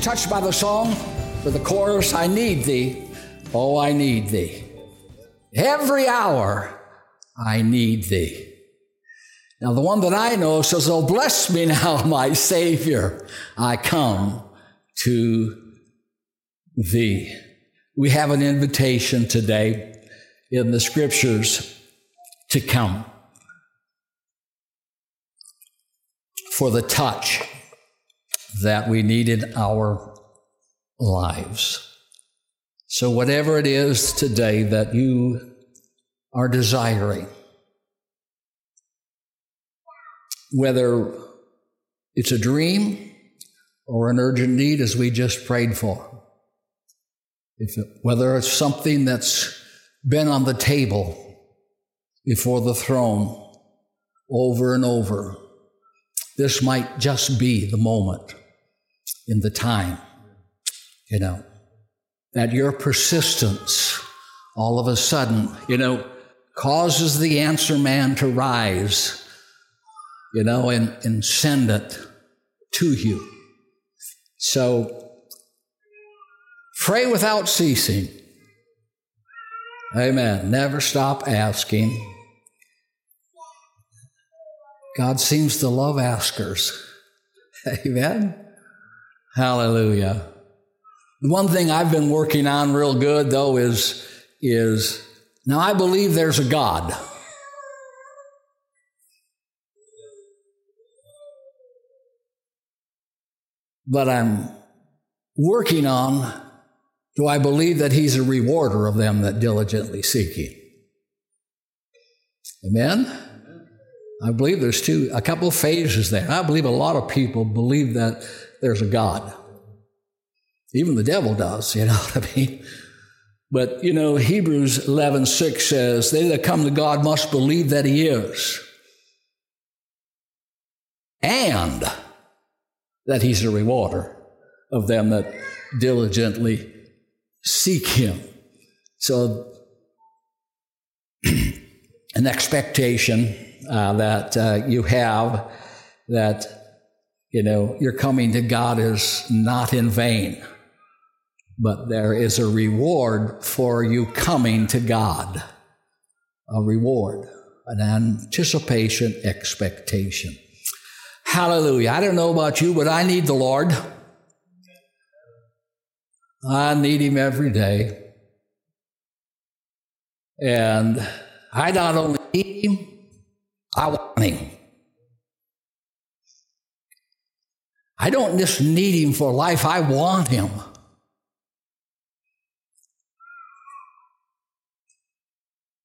touched by the song for the chorus I need thee. Oh, I need thee. Every hour I need thee. Now, the one that I know says, Oh, bless me now, my Savior. I come to thee. We have an invitation today in the scriptures to come for the touch that we need in our lives. So, whatever it is today that you are desiring, whether it's a dream or an urgent need, as we just prayed for, if it, whether it's something that's been on the table before the throne over and over, this might just be the moment in the time, you know, that your persistence all of a sudden, you know, causes the answer man to rise, you know, and, and send it to you. So pray without ceasing. Amen. Never stop asking. God seems to love askers. Amen. Hallelujah. The one thing I've been working on real good though is, is now I believe there's a God. But I'm working on do I believe that He's a rewarder of them that diligently seek Him? Amen? I believe there's two, a couple phases there. I believe a lot of people believe that there's a God. Even the devil does, you know what I mean? But, you know, Hebrews 11, 6 says, they that come to God must believe that he is. And that he's a rewarder of them that diligently seek him. So, an expectation uh, that uh, you have that, you know, your coming to God is not in vain, but there is a reward for you coming to God. A reward, an anticipation, expectation. Hallelujah. I don't know about you, but I need the Lord. I need Him every day. And I not only need Him, I want him. I don't just need him for life, I want him.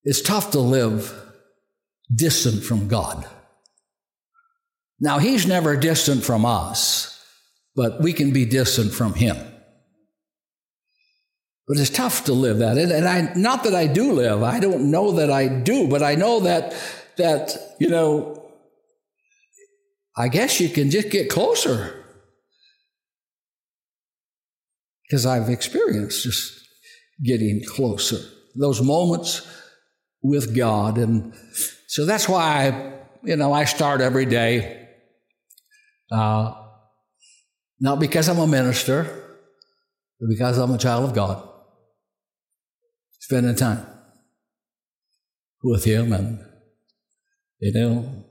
It's tough to live distant from God. Now, he's never distant from us, but we can be distant from him. But it's tough to live that. And I, not that I do live, I don't know that I do, but I know that that, you know, I guess you can just get closer. Because I've experienced just getting closer. Those moments with God. And so that's why I, you know, I start every day. Uh, not because I'm a minister, but because I'm a child of God. Spending time with Him and you know?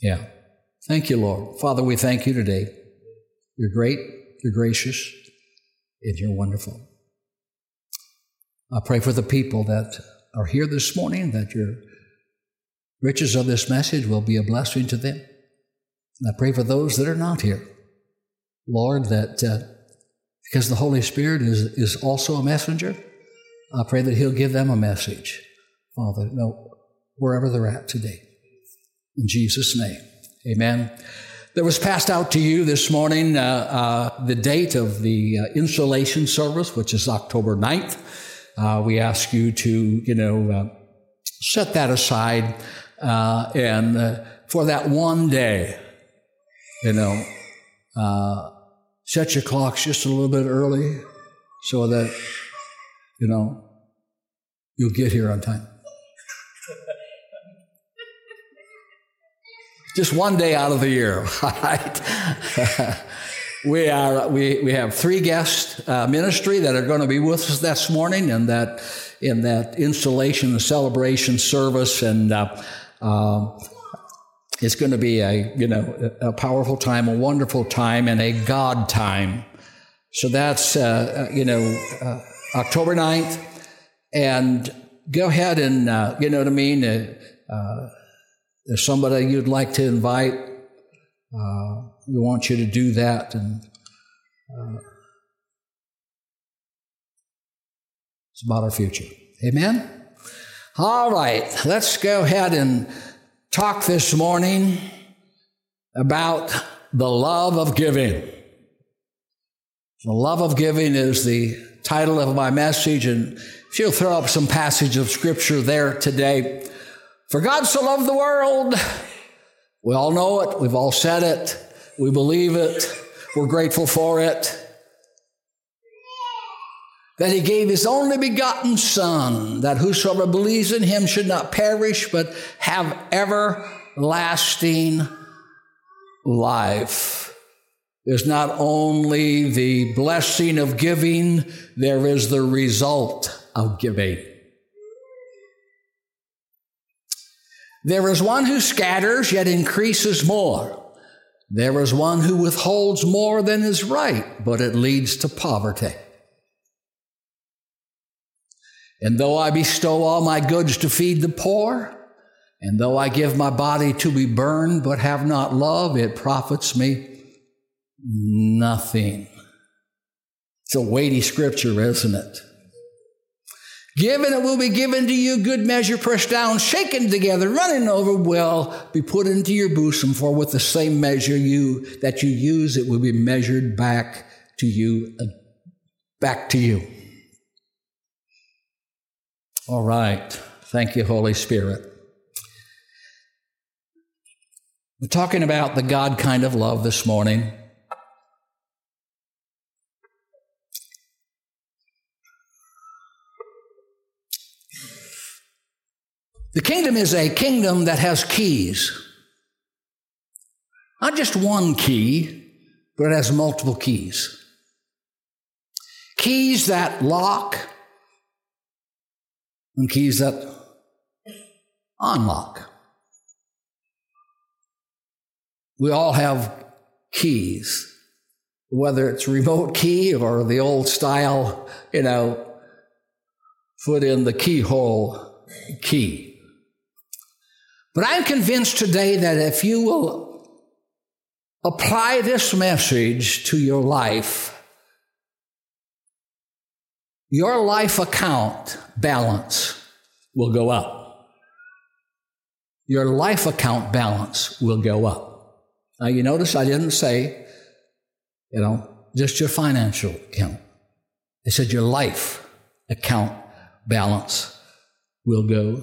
Yeah. Thank you, Lord. Father, we thank you today. You're great, you're gracious, and you're wonderful. I pray for the people that are here this morning that your riches of this message will be a blessing to them. And I pray for those that are not here. Lord, that uh, because the Holy Spirit is, is also a messenger, I pray that He'll give them a message, Father, no, wherever they're at today. In Jesus' name, amen. There was passed out to you this morning uh, uh, the date of the uh, installation service, which is October 9th. Uh, we ask you to, you know, uh, set that aside uh, and for that one day, you know, set your clocks just a little bit early so that you know, you'll get here on time. Just one day out of the year, right? we are we, we have three guest uh, ministry that are going to be with us this morning in that in that installation and celebration service, and uh, uh, it's going to be a you know a powerful time, a wonderful time, and a God time. So that's uh, uh, you know uh, October 9th, and go ahead and you know what I mean. There's somebody you'd like to invite. Uh, we want you to do that, and uh, it's about our future. Amen? All right, let's go ahead and talk this morning about the love of giving. The love of giving is the title of my message, and if you'll throw up some passage of scripture there today. For God so loved the world, we all know it, we've all said it, we believe it, we're grateful for it. That he gave his only begotten Son, that whosoever believes in him should not perish, but have everlasting life. There's not only the blessing of giving, there is the result of giving. There is one who scatters, yet increases more. There is one who withholds more than is right, but it leads to poverty. And though I bestow all my goods to feed the poor, and though I give my body to be burned, but have not love, it profits me nothing. It's a weighty scripture, isn't it? Given it will be given to you, good measure, pressed down, shaken together, running over, will be put into your bosom. For with the same measure you that you use, it will be measured back to you, uh, back to you. All right. Thank you, Holy Spirit. We're talking about the God kind of love this morning. The kingdom is a kingdom that has keys. Not just one key, but it has multiple keys. Keys that lock, and keys that unlock. We all have keys, whether it's remote key or the old style, you know, foot in the keyhole key. But I'm convinced today that if you will apply this message to your life, your life account balance will go up. Your life account balance will go up. Now, you notice I didn't say, you know, just your financial account. I said your life account balance will go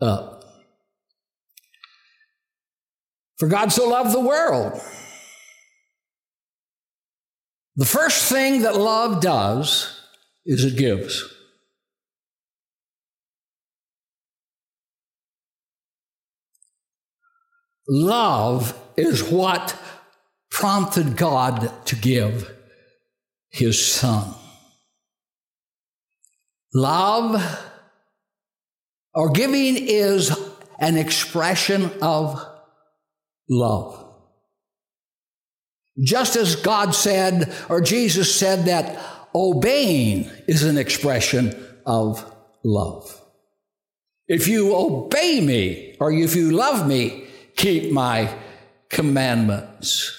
up. For God so loved the world. The first thing that love does is it gives. Love is what prompted God to give his son. Love or giving is an expression of love. Just as God said, or Jesus said, that Obeying is an expression of love. If you obey me, or if you love me, keep my commandments.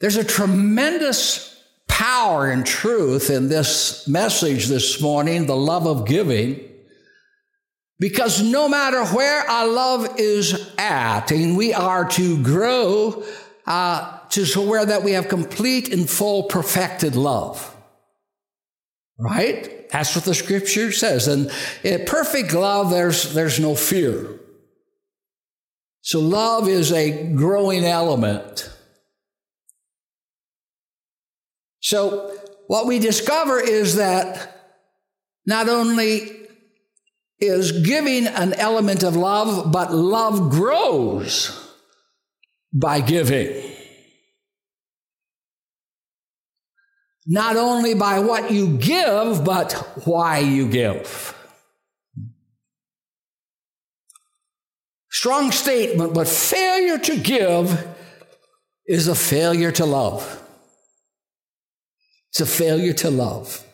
There's a tremendous power and truth in this message this morning, the love of giving, because no matter where our love is at, and we are to grow uh, to where that we have complete and full perfected love. Right? That's what the scripture says. And in perfect love, there's, there's no fear. So love is a growing element. So what we discover is that not only is giving an element of love, but love grows by giving. Not only by what you give, but why you give. Strong statement, but failure to give is a failure to love. It's a failure to love.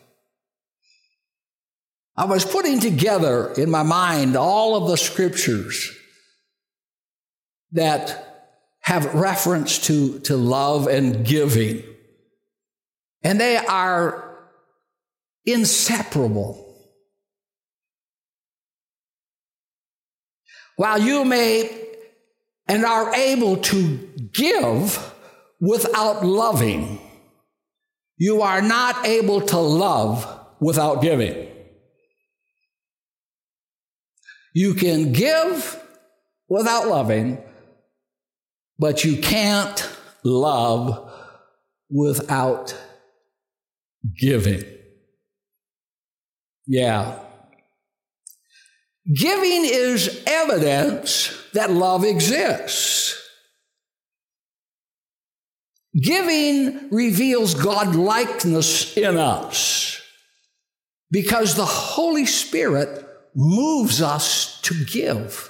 I was putting together in my mind all of the scriptures that have reference to, to love and giving. And they are inseparable. While you may and are able to give without loving, you are not able to love without giving. You can give without loving, but you can't love without giving. Yeah. Giving is evidence that love exists. Giving reveals God likeness in us because the Holy Spirit moves us to give.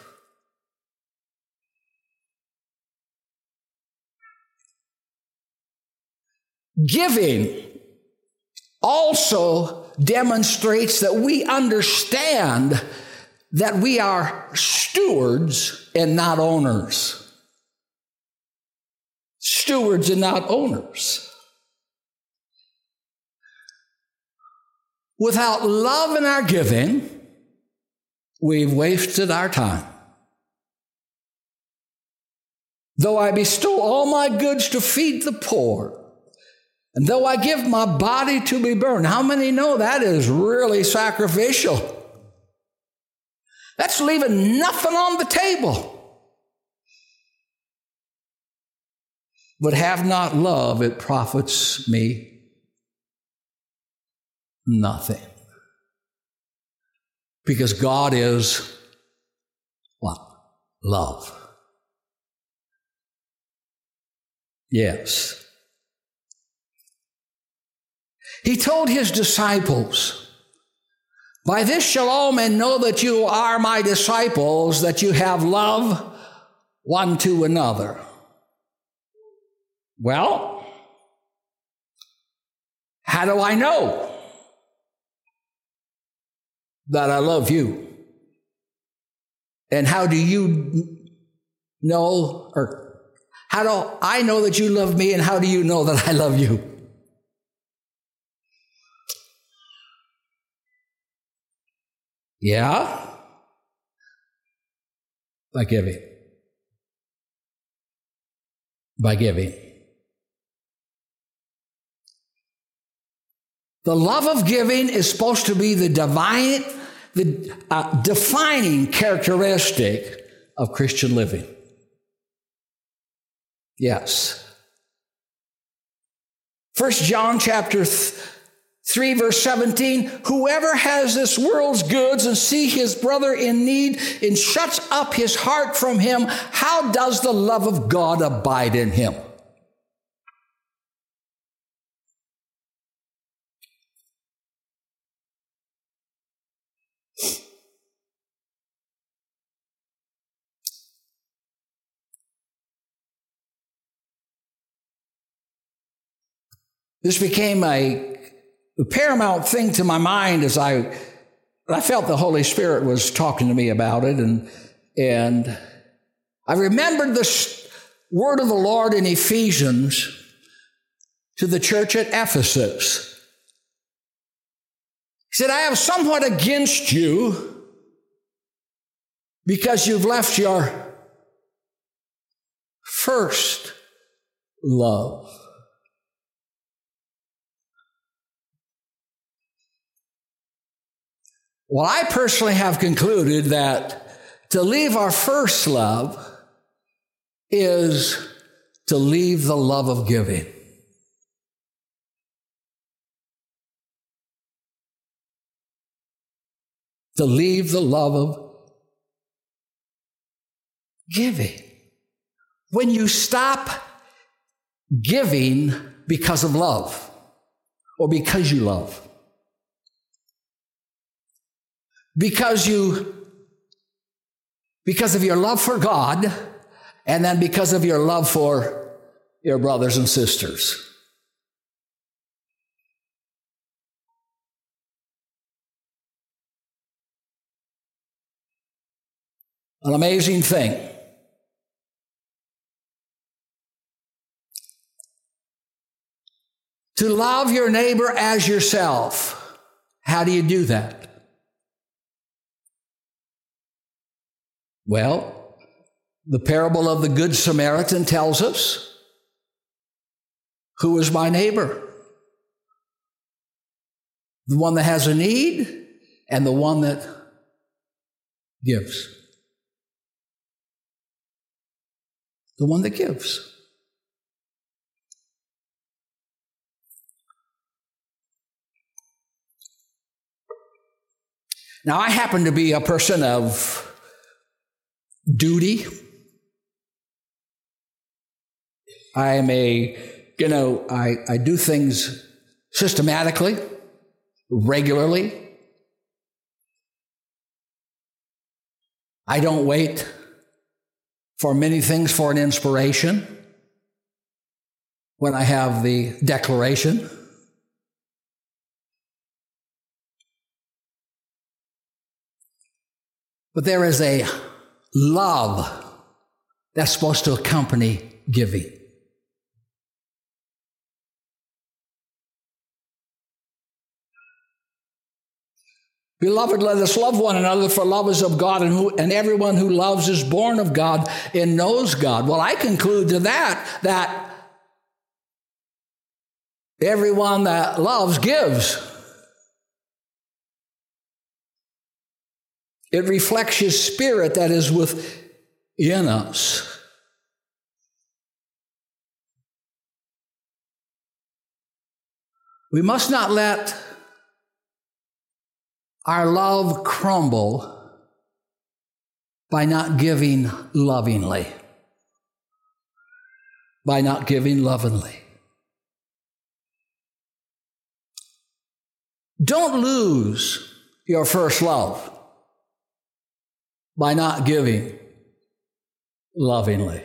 Giving also demonstrates that we understand that we are stewards and not owners. Stewards and not owners. Without love in our giving, we've wasted our time. Though I bestow all my goods to feed the poor, and though I give my body to be burned, how many know that is really sacrificial? That's leaving nothing on the table. But have not love, it profits me nothing. Because God is what? Love. Yes. He told his disciples, By this shall all men know that you are my disciples, that you have love one to another. Well, how do I know that I love you? And how do you know, or how do I know that you love me, and how do you know that I love you? Yeah? By giving. By giving. The love of giving is supposed to be the divine, the uh, defining characteristic of Christian living. Yes. First John chapter 3 verse 17, whoever has this world's goods and see his brother in need and shuts up his heart from him, how does the love of God abide in him? This became a paramount thing to my mind as I I felt the Holy Spirit was talking to me about it, and and I remembered this word of the Lord in Ephesians to the church at Ephesus. He said, I have somewhat against you because you've left your first love. Well, I personally have concluded that to leave our first love is to leave the love of giving. to leave the love of giving. When you stop giving because of love or because you love, because you because of your love for God and then because of your love for your brothers and sisters. An amazing thing. To love your neighbor as yourself. How do you do that? Well, the parable of the Good Samaritan tells us who is my neighbor? The one that has a need and the one that gives. The one that gives. Now, I happen to be a person of duty. I am a, you know, I, I do things systematically, regularly. I don't wait for many things for an inspiration when I have the declaration. But there is a love that's supposed to accompany giving. Beloved, let us love one another, for love is of God, and, who, and everyone who loves is born of God and knows God. Well, I conclude to that that everyone that loves gives. It reflects His Spirit that is within us. We must not let our love crumble by not giving lovingly. By not giving lovingly. Don't lose your first love by not giving lovingly.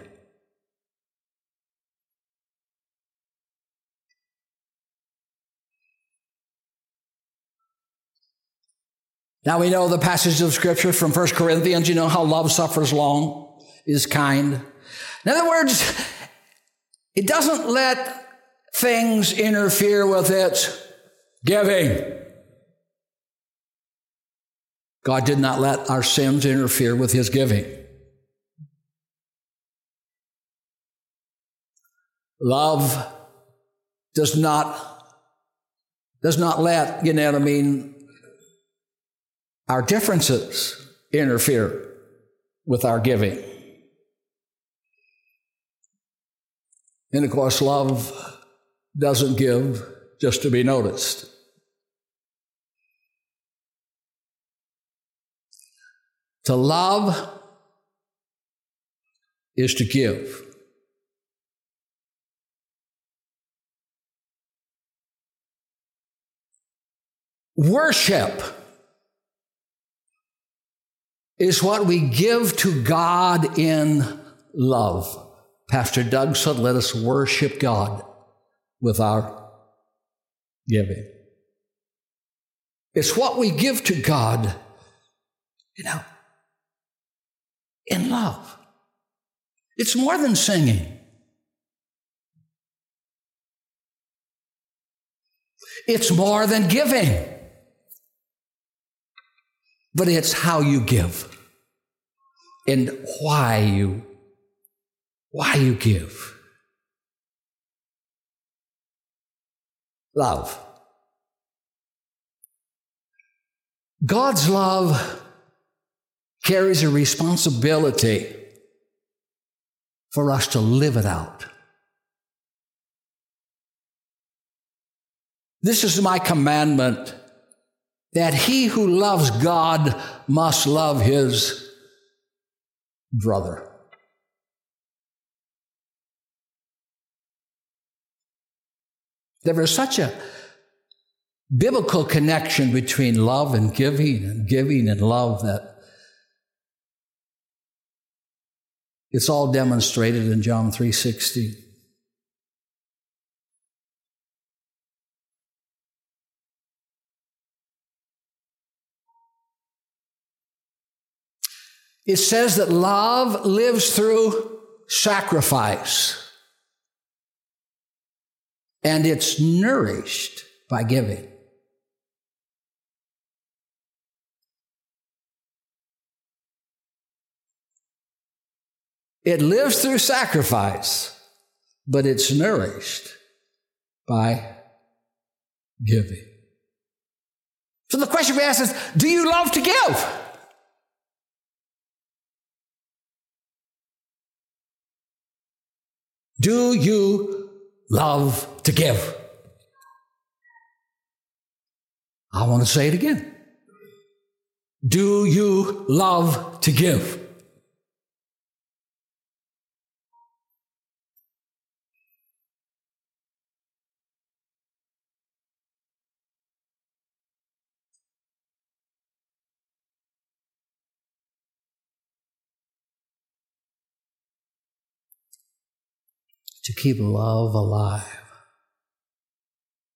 Now we know the passage of scripture from 1 Corinthians, you know how love suffers long, is kind. In other words, it doesn't let things interfere with its giving. God did not let our sins interfere with his giving. Love does not, does not let, you know what I mean, our differences interfere with our giving. And of course, love doesn't give just to be noticed. To love is to give. Worship is what we give to God in love. Pastor Doug said, let us worship God with our giving. It's what we give to God, you know, in love. It's more than singing. It's more than giving. But it's how you give and why you why you give. Love. God's love carries a responsibility for us to live it out. This is my commandment that he who loves God must love his brother. There is such a biblical connection between love and giving and giving and love that it's all demonstrated in John 3:16. It says that love lives through sacrifice and it's nourished by giving. It lives through sacrifice, but it's nourished by giving. So the question we ask is Do you love to give? Do you love to give? I want to say it again. Do you love to give? to keep love alive,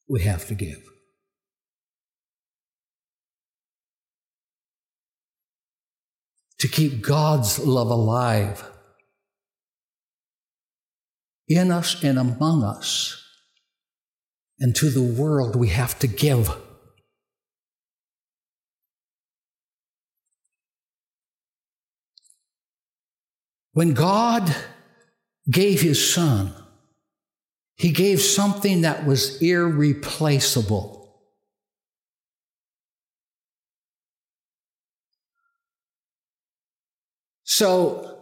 we have to give. To keep God's love alive in us and among us and to the world, we have to give. When God gave his son, he gave something that was irreplaceable. So,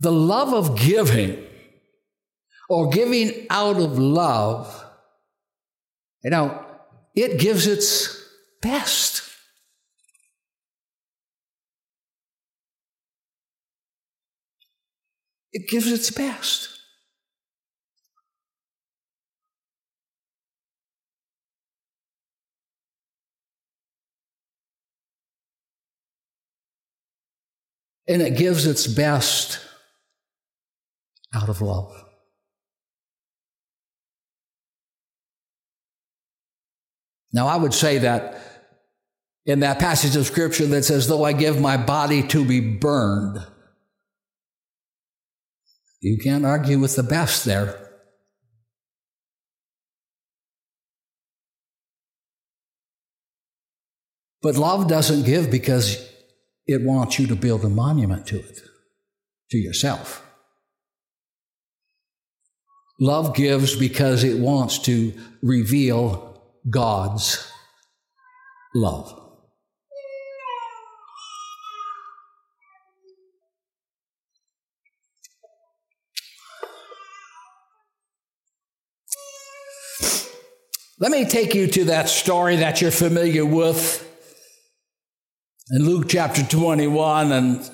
the love of giving or giving out of love, you know, it gives its best. It gives its best. And it gives its best out of love. Now, I would say that in that passage of scripture that says, though I give my body to be burned, you can't argue with the best there. But love doesn't give because it wants you to build a monument to it, to yourself. Love gives because it wants to reveal God's love. Let me take you to that story that you're familiar with in Luke chapter 21, and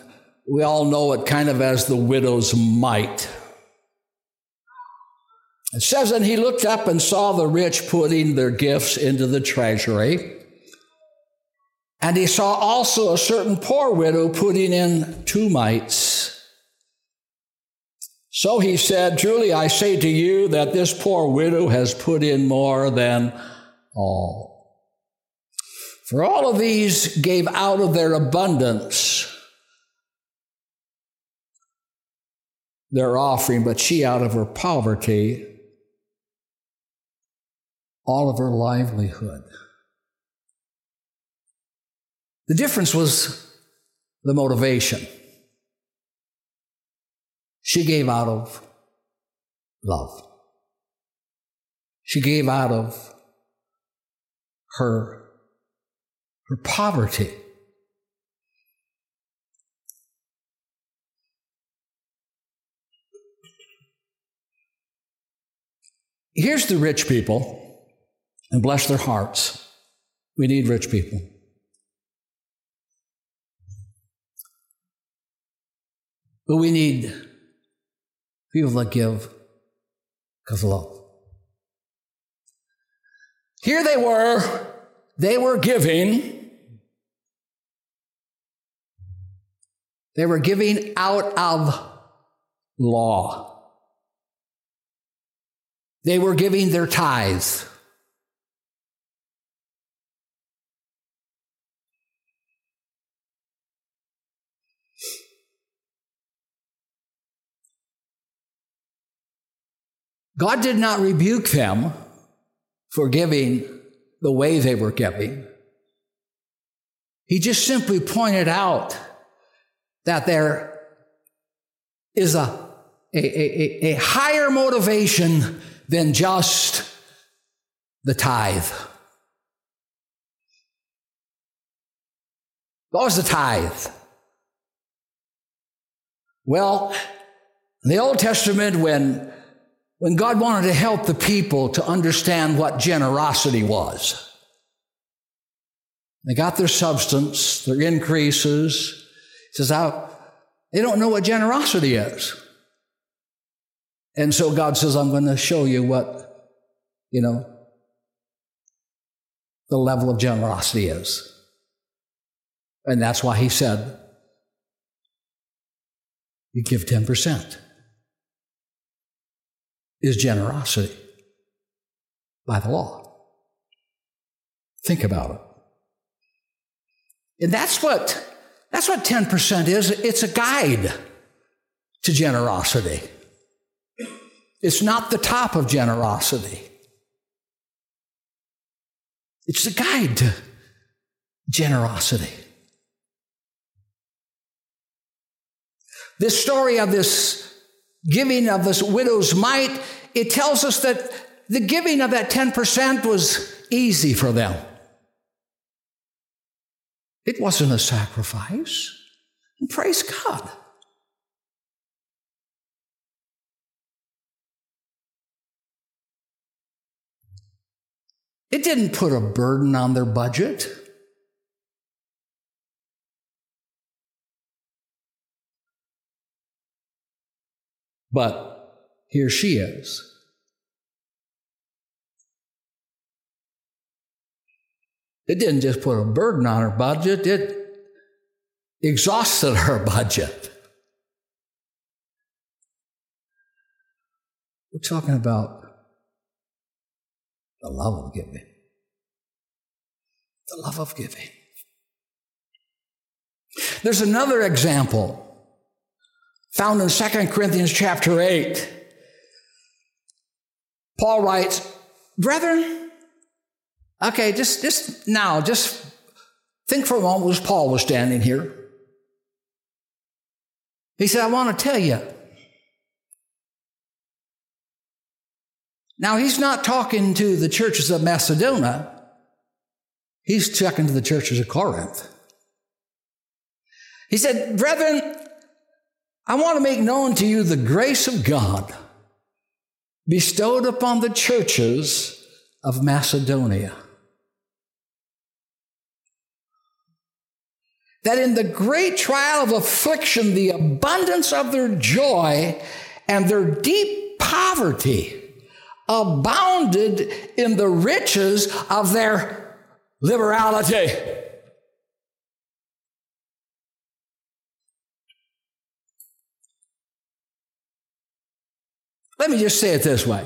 we all know it kind of as the widow's mite. It says, And he looked up and saw the rich putting their gifts into the treasury. And he saw also a certain poor widow putting in two mites. So he said, Truly I say to you that this poor widow has put in more than all. For all of these gave out of their abundance their offering, but she out of her poverty, all of her livelihood. The difference was the motivation. She gave out of love. She gave out of her, her poverty. Here's the rich people and bless their hearts. We need rich people. But we need people that give love. Here they were, they were giving. They were giving out of law. They were giving their tithes. God did not rebuke them for giving the way they were giving. He just simply pointed out that there is a, a, a, a higher motivation than just the tithe. What was the tithe? Well, in the Old Testament, when when God wanted to help the people to understand what generosity was. They got their substance, their increases. He says, they don't know what generosity is. And so God says, I'm going to show you what, you know, the level of generosity is. And that's why he said, you give 10% is generosity by the law. Think about it. And that's what that's what 10% is. It's a guide to generosity. It's not the top of generosity. It's a guide to generosity. This story of this giving of this widow's mite, it tells us that the giving of that 10% was easy for them. It wasn't a sacrifice. And praise God. It didn't put a burden on their budget. But here she is. It didn't just put a burden on her budget, it exhausted her budget. We're talking about the love of giving. The love of giving. There's another example found in 2 Corinthians chapter 8. Paul writes, Brethren, okay, just, just now, just think for a moment as Paul was standing here. He said, I want to tell you. Now, he's not talking to the churches of Macedonia, he's talking to the churches of Corinth. He said, Brethren, I want to make known to you the grace of God bestowed upon the churches of Macedonia. That in the great trial of affliction, the abundance of their joy and their deep poverty abounded in the riches of their liberality. Let me just say it this way.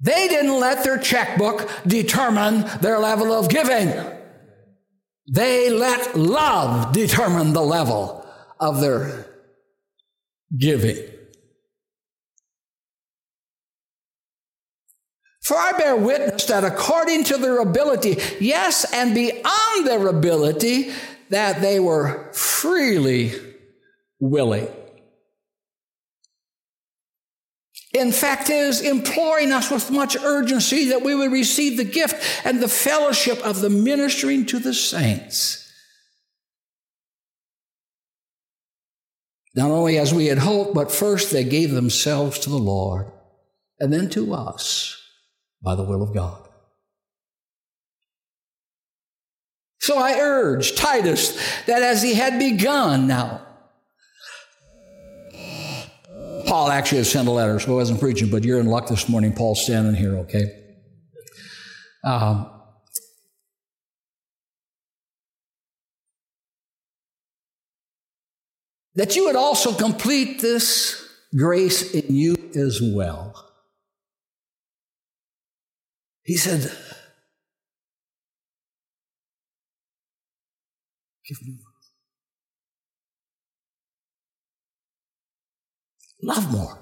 They didn't let their checkbook determine their level of giving. They let love determine the level of their giving. For I bear witness that according to their ability, yes, and beyond their ability, that they were freely willing in fact, is imploring us with much urgency that we would receive the gift and the fellowship of the ministering to the saints. Not only as we had hoped, but first they gave themselves to the Lord and then to us by the will of God. So I urge Titus that as he had begun now, Paul actually had sent a letter, so I wasn't preaching, but you're in luck this morning. Paul's standing here, okay? Um, that you would also complete this grace in you as well. He said, Give me Love more.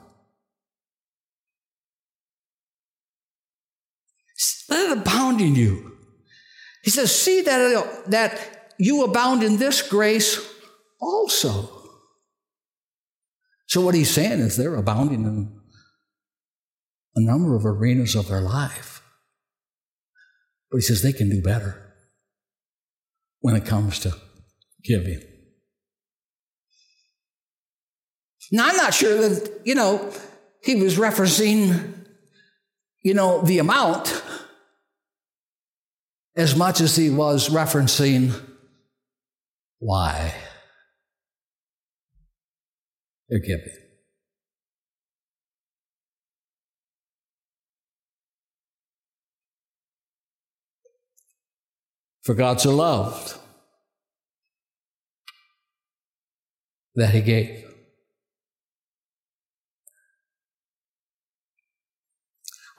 Let it abound in you. He says, See that, that you abound in this grace also. So, what he's saying is they're abounding in a number of arenas of their life. But he says they can do better when it comes to giving. Now, I'm not sure that, you know, he was referencing, you know, the amount as much as he was referencing why they're giving. For God so loved that he gave.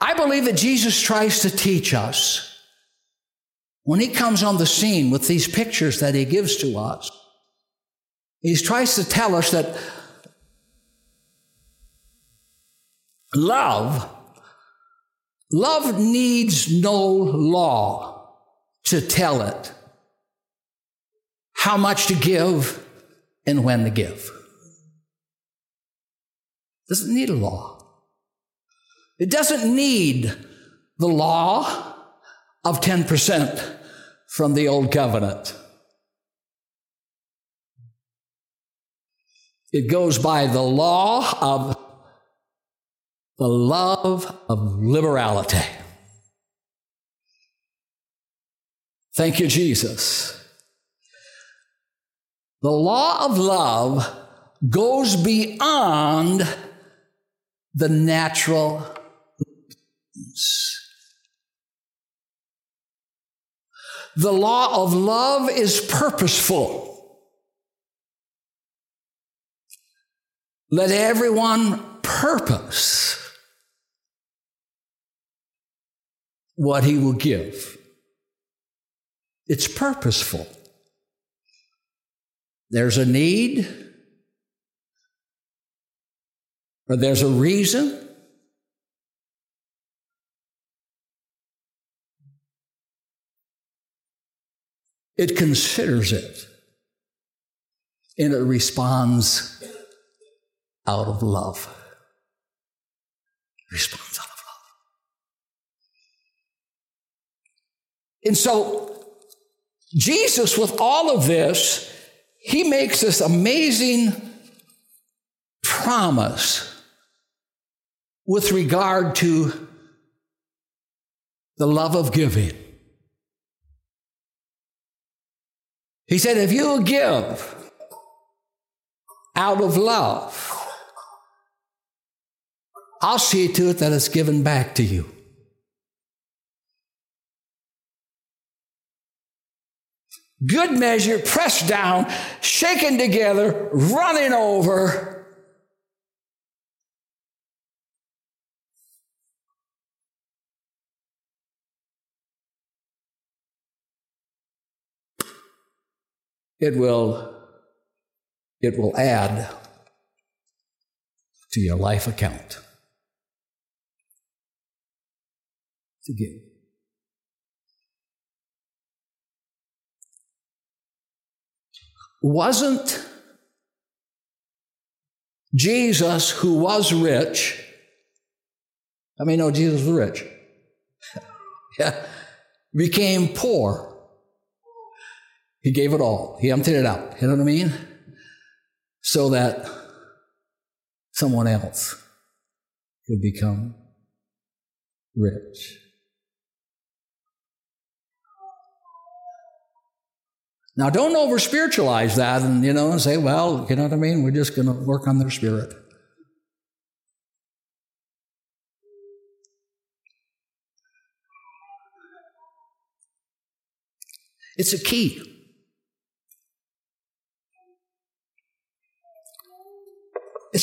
I believe that Jesus tries to teach us when he comes on the scene with these pictures that he gives to us. He tries to tell us that love, love needs no law to tell it how much to give and when to give. Doesn't need a law. It doesn't need the law of 10% from the old covenant. It goes by the law of the love of liberality. Thank you, Jesus. The law of love goes beyond the natural the law of love is purposeful. Let everyone purpose what he will give. It's purposeful. There's a need, or there's a reason, It considers it and it responds out of love. Responds out of love. And so, Jesus, with all of this, he makes this amazing promise with regard to the love of giving. He said, if you give out of love, I'll see to it that it's given back to you. Good measure, pressed down, shaken together, running over. It will, it will add to your life account. To. Wasn't Jesus, who was rich, I mean, no, Jesus was rich, yeah, became poor he gave it all. He emptied it out. You know what I mean? So that someone else could become rich. Now, don't over spiritualize that and, you know, and say, well, you know what I mean? We're just going to work on their spirit. It's a key.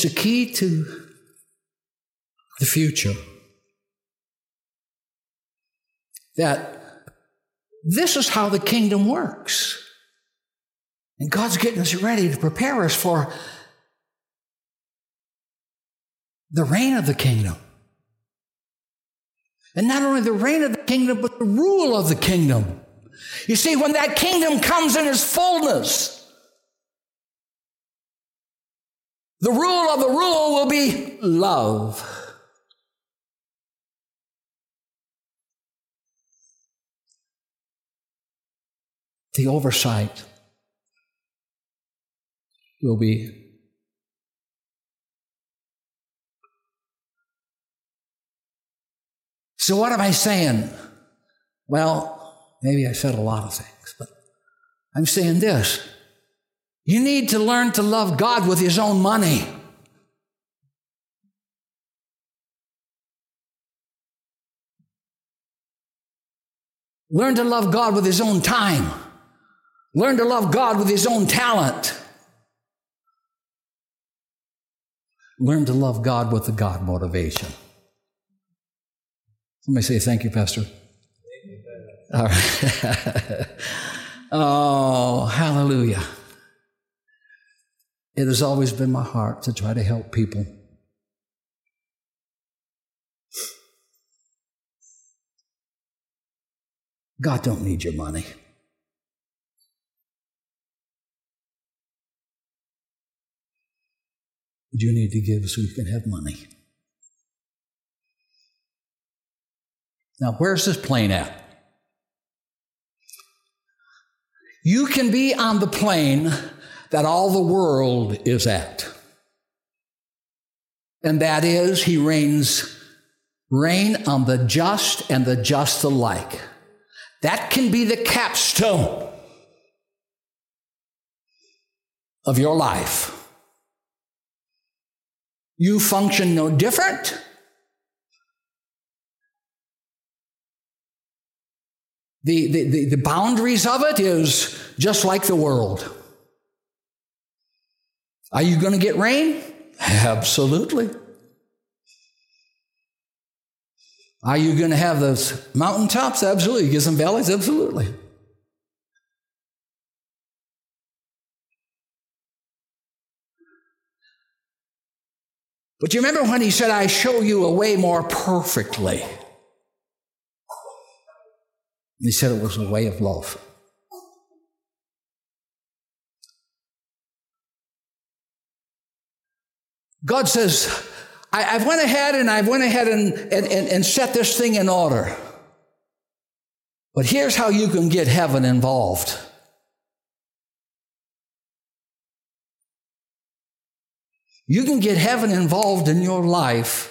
It's a key to the future. That this is how the kingdom works. And God's getting us ready to prepare us for the reign of the kingdom. And not only the reign of the kingdom, but the rule of the kingdom. You see, when that kingdom comes in its fullness, the rule of the rule will be love. The oversight will be So, what am I saying? Well, Maybe I said a lot of things, but I'm saying this. You need to learn to love God with His own money. Learn to love God with His own time. Learn to love God with His own talent. Learn to love God with the God motivation. Somebody say, Thank you, Pastor. All right. oh, hallelujah. It has always been my heart to try to help people. God don't need your money. You need to give so you can have money. Now, where's this plane at? You can be on the plane that all the world is at. And that is, he rains rain on the just and the just alike. That can be the capstone of your life. You function no different. The, the, the, the boundaries of it is just like the world. Are you going to get rain? Absolutely. Are you going to have those mountaintops? Absolutely. Get some valleys? Absolutely. But you remember when he said, I show you a way more perfectly? He said it was a way of love. God says, I, have went ahead and I've went ahead and, and, and, and set this thing in order. But here's how you can get heaven involved. You can get heaven involved in your life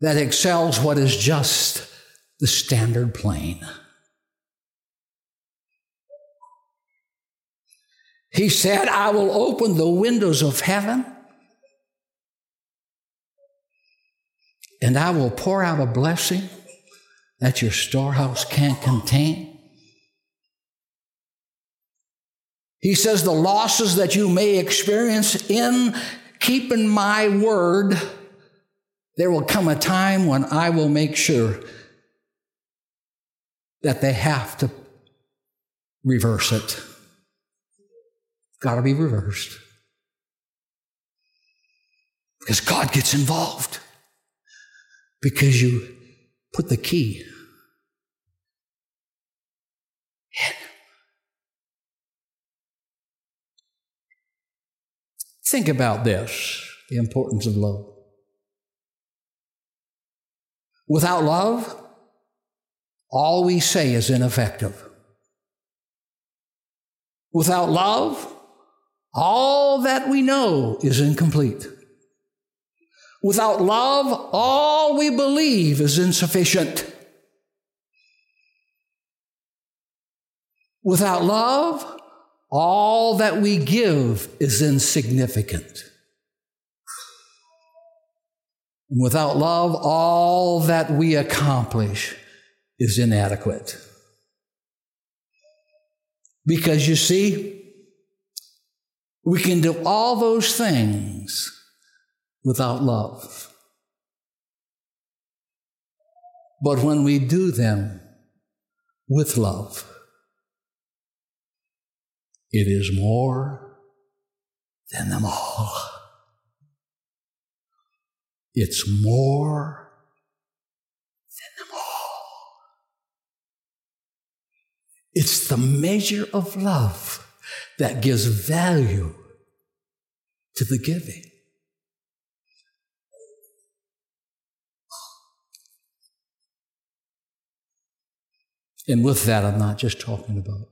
that excels what is just the standard plane. He said, I will open the windows of heaven and I will pour out a blessing that your storehouse can't contain. He says, The losses that you may experience in keeping my word, there will come a time when I will make sure that they have to reverse it. Got to be reversed. Because God gets involved. Because you put the key in. Think about this the importance of love. Without love, all we say is ineffective. Without love, all that we know is incomplete. Without love, all we believe is insufficient. Without love, all that we give is insignificant. And without love, all that we accomplish is inadequate. Because you see, we can do all those things without love. But when we do them with love, it is more than them all. It's more than them all. It's the measure of love that gives value to the giving. And with that, I'm not just talking about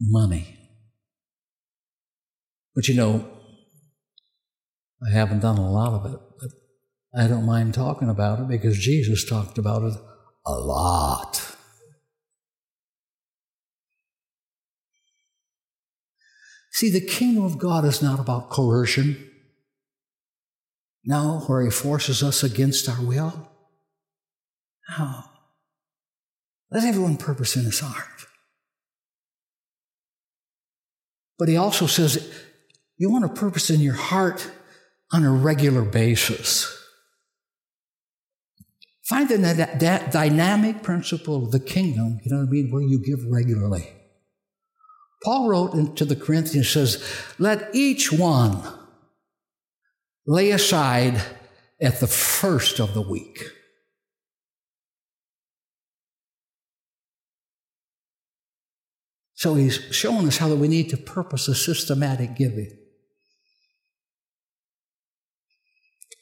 money. But you know, I haven't done a lot of it, but I don't mind talking about it because Jesus talked about it a lot. See, the kingdom of God is not about coercion. No, where he forces us against our will. No. Let everyone purpose in his heart. But he also says you want to purpose in your heart on a regular basis. Find the that dynamic principle of the kingdom, you know what I mean, where you give regularly. Paul wrote to the Corinthians, says, Let each one lay aside at the first of the week So he's showing us how that we need to purpose a systematic giving.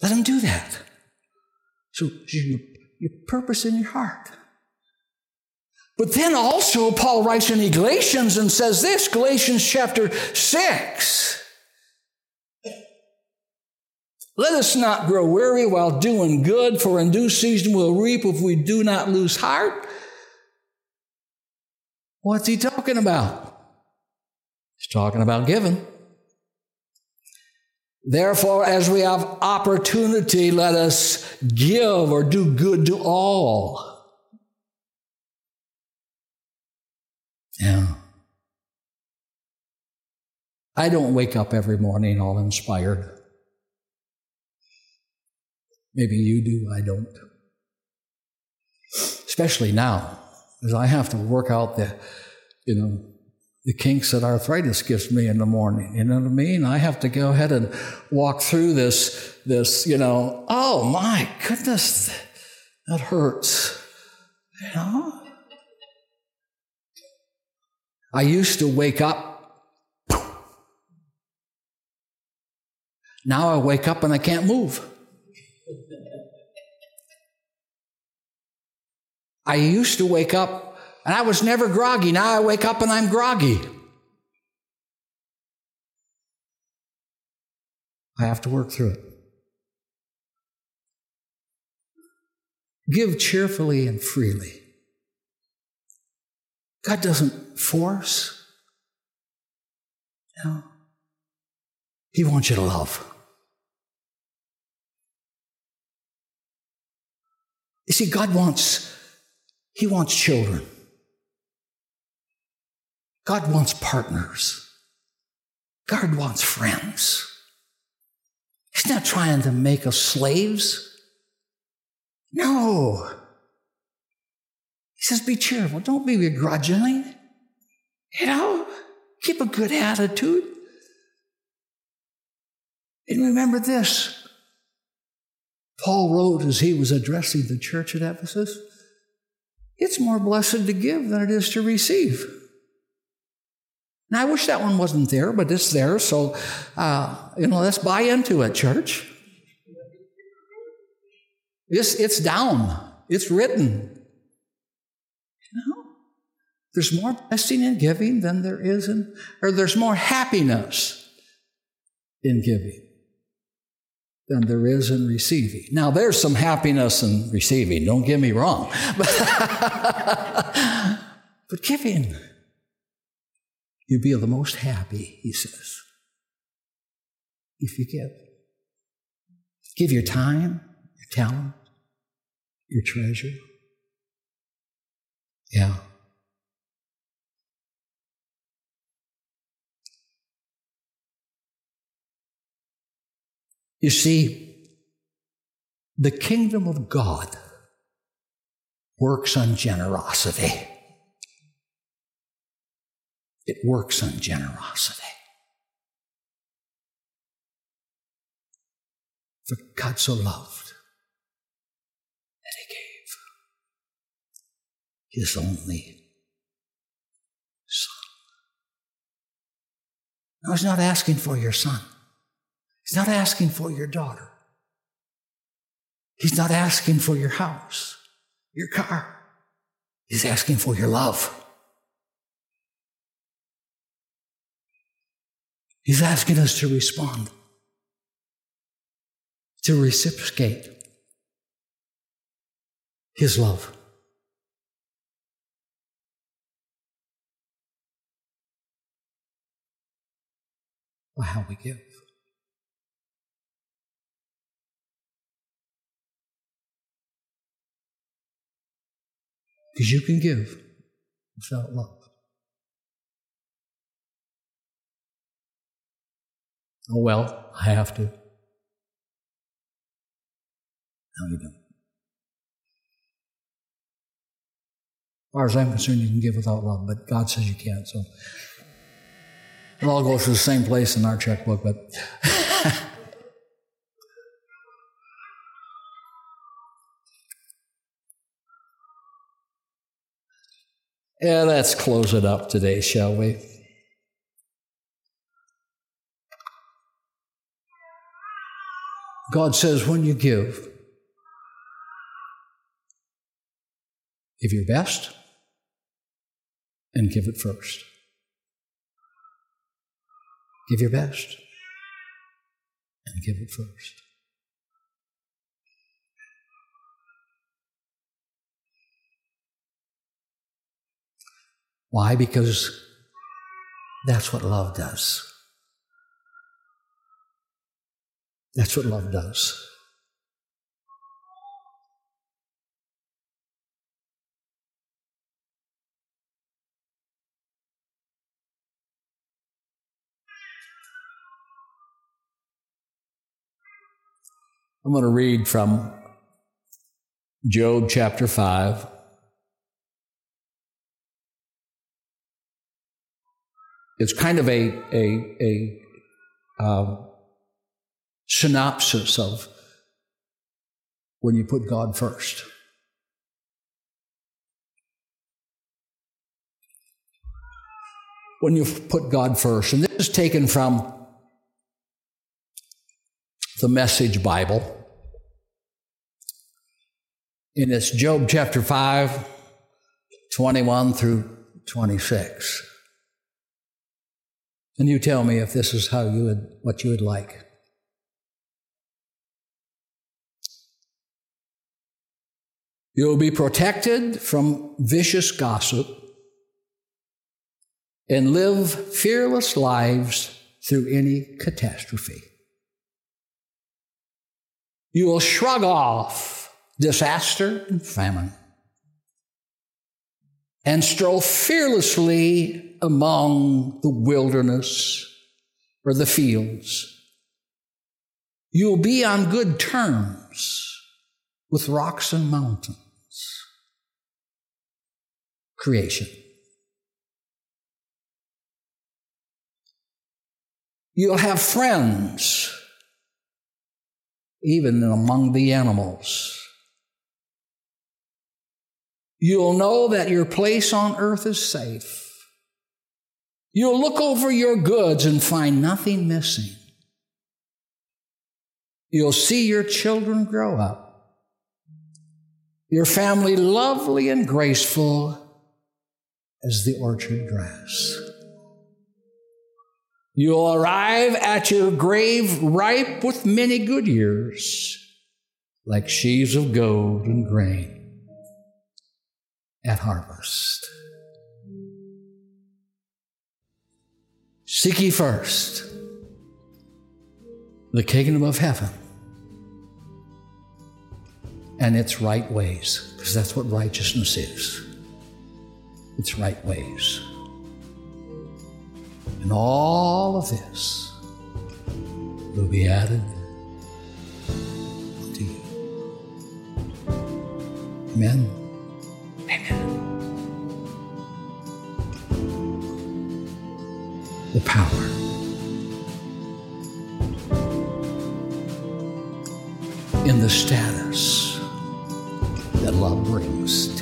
Let him do that. So you, you purpose in your heart. But then also, Paul writes in Galatians and says this Galatians chapter 6. Let us not grow weary while doing good, for in due season we'll reap if we do not lose heart. What's he talking about? He's talking about giving. Therefore, as we have opportunity, let us give or do good to all. Yeah. I don't wake up every morning all inspired. Maybe you do, I don't. Especially now is I have to work out the, you know, the kinks that arthritis gives me in the morning. You know what I mean? I have to go ahead and walk through this, this, you know, oh my goodness, that hurts. You know? I used to wake up. Now I wake up and I can't move. I used to wake up and I was never groggy. Now I wake up and I'm groggy. I have to work through it. Give cheerfully and freely. God doesn't force. No. He wants you to love. You see, God wants he wants children. God wants partners. God wants friends. He's not trying to make us slaves. No. He says, be cheerful. Don't be begrudgingly. You know, keep a good attitude. And remember this Paul wrote as he was addressing the church at Ephesus it's more blessed to give than it is to receive. Now, I wish that one wasn't there, but it's there. So, uh, you know, let's buy into it, church. It's, it's down, it's written. You know, there's more blessing in giving than there is in, or there's more happiness in giving than there is in receiving. Now, there's some happiness in receiving, don't get me wrong. But giving, you'll be the most happy, he says, if you give. Give your time, your talent, your treasure. Yeah. You see, the kingdom of God works on generosity. It works on generosity. For God so loved that He gave His only Son. Now, He's not asking for your son. He's not asking for your daughter. He's not asking for your house, your car. He's asking for your love. He's asking us to respond, to reciprocate His love. By how we give. Because you can give without love. Oh, well, I have to. No, you don't. As far as I'm concerned, you can give without love, but God says you can't. So it all goes to the same place in our checkbook, but. Yeah, let's close it up today, shall we? God says when you give, give your best and give it first. Give your best and give it first. Why? Because that's what love does. That's what love does. I'm going to read from Job chapter 5. It's kind of a, a, a uh, synopsis of when you put God first. When you put God first. And this is taken from the Message Bible. And it's Job chapter 5, 21 through 26. And you tell me if this is how you would, what you would like. You'll be protected from vicious gossip and live fearless lives through any catastrophe. You will shrug off disaster and famine and stroll fearlessly among the wilderness or the fields. You'll be on good terms with rocks and mountains creation. You'll have friends, even among the animals. You'll know that your place on earth is safe. You'll look over your goods and find nothing missing. You'll see your children grow up. Your family lovely and graceful as the orchard grass. You'll arrive at your grave ripe with many good years, like sheaves of gold and grain at harvest. Seek ye first the kingdom of heaven and its right ways, because that's what righteousness is its right ways. And all of this will be added to you. Amen the power. In the status that love brings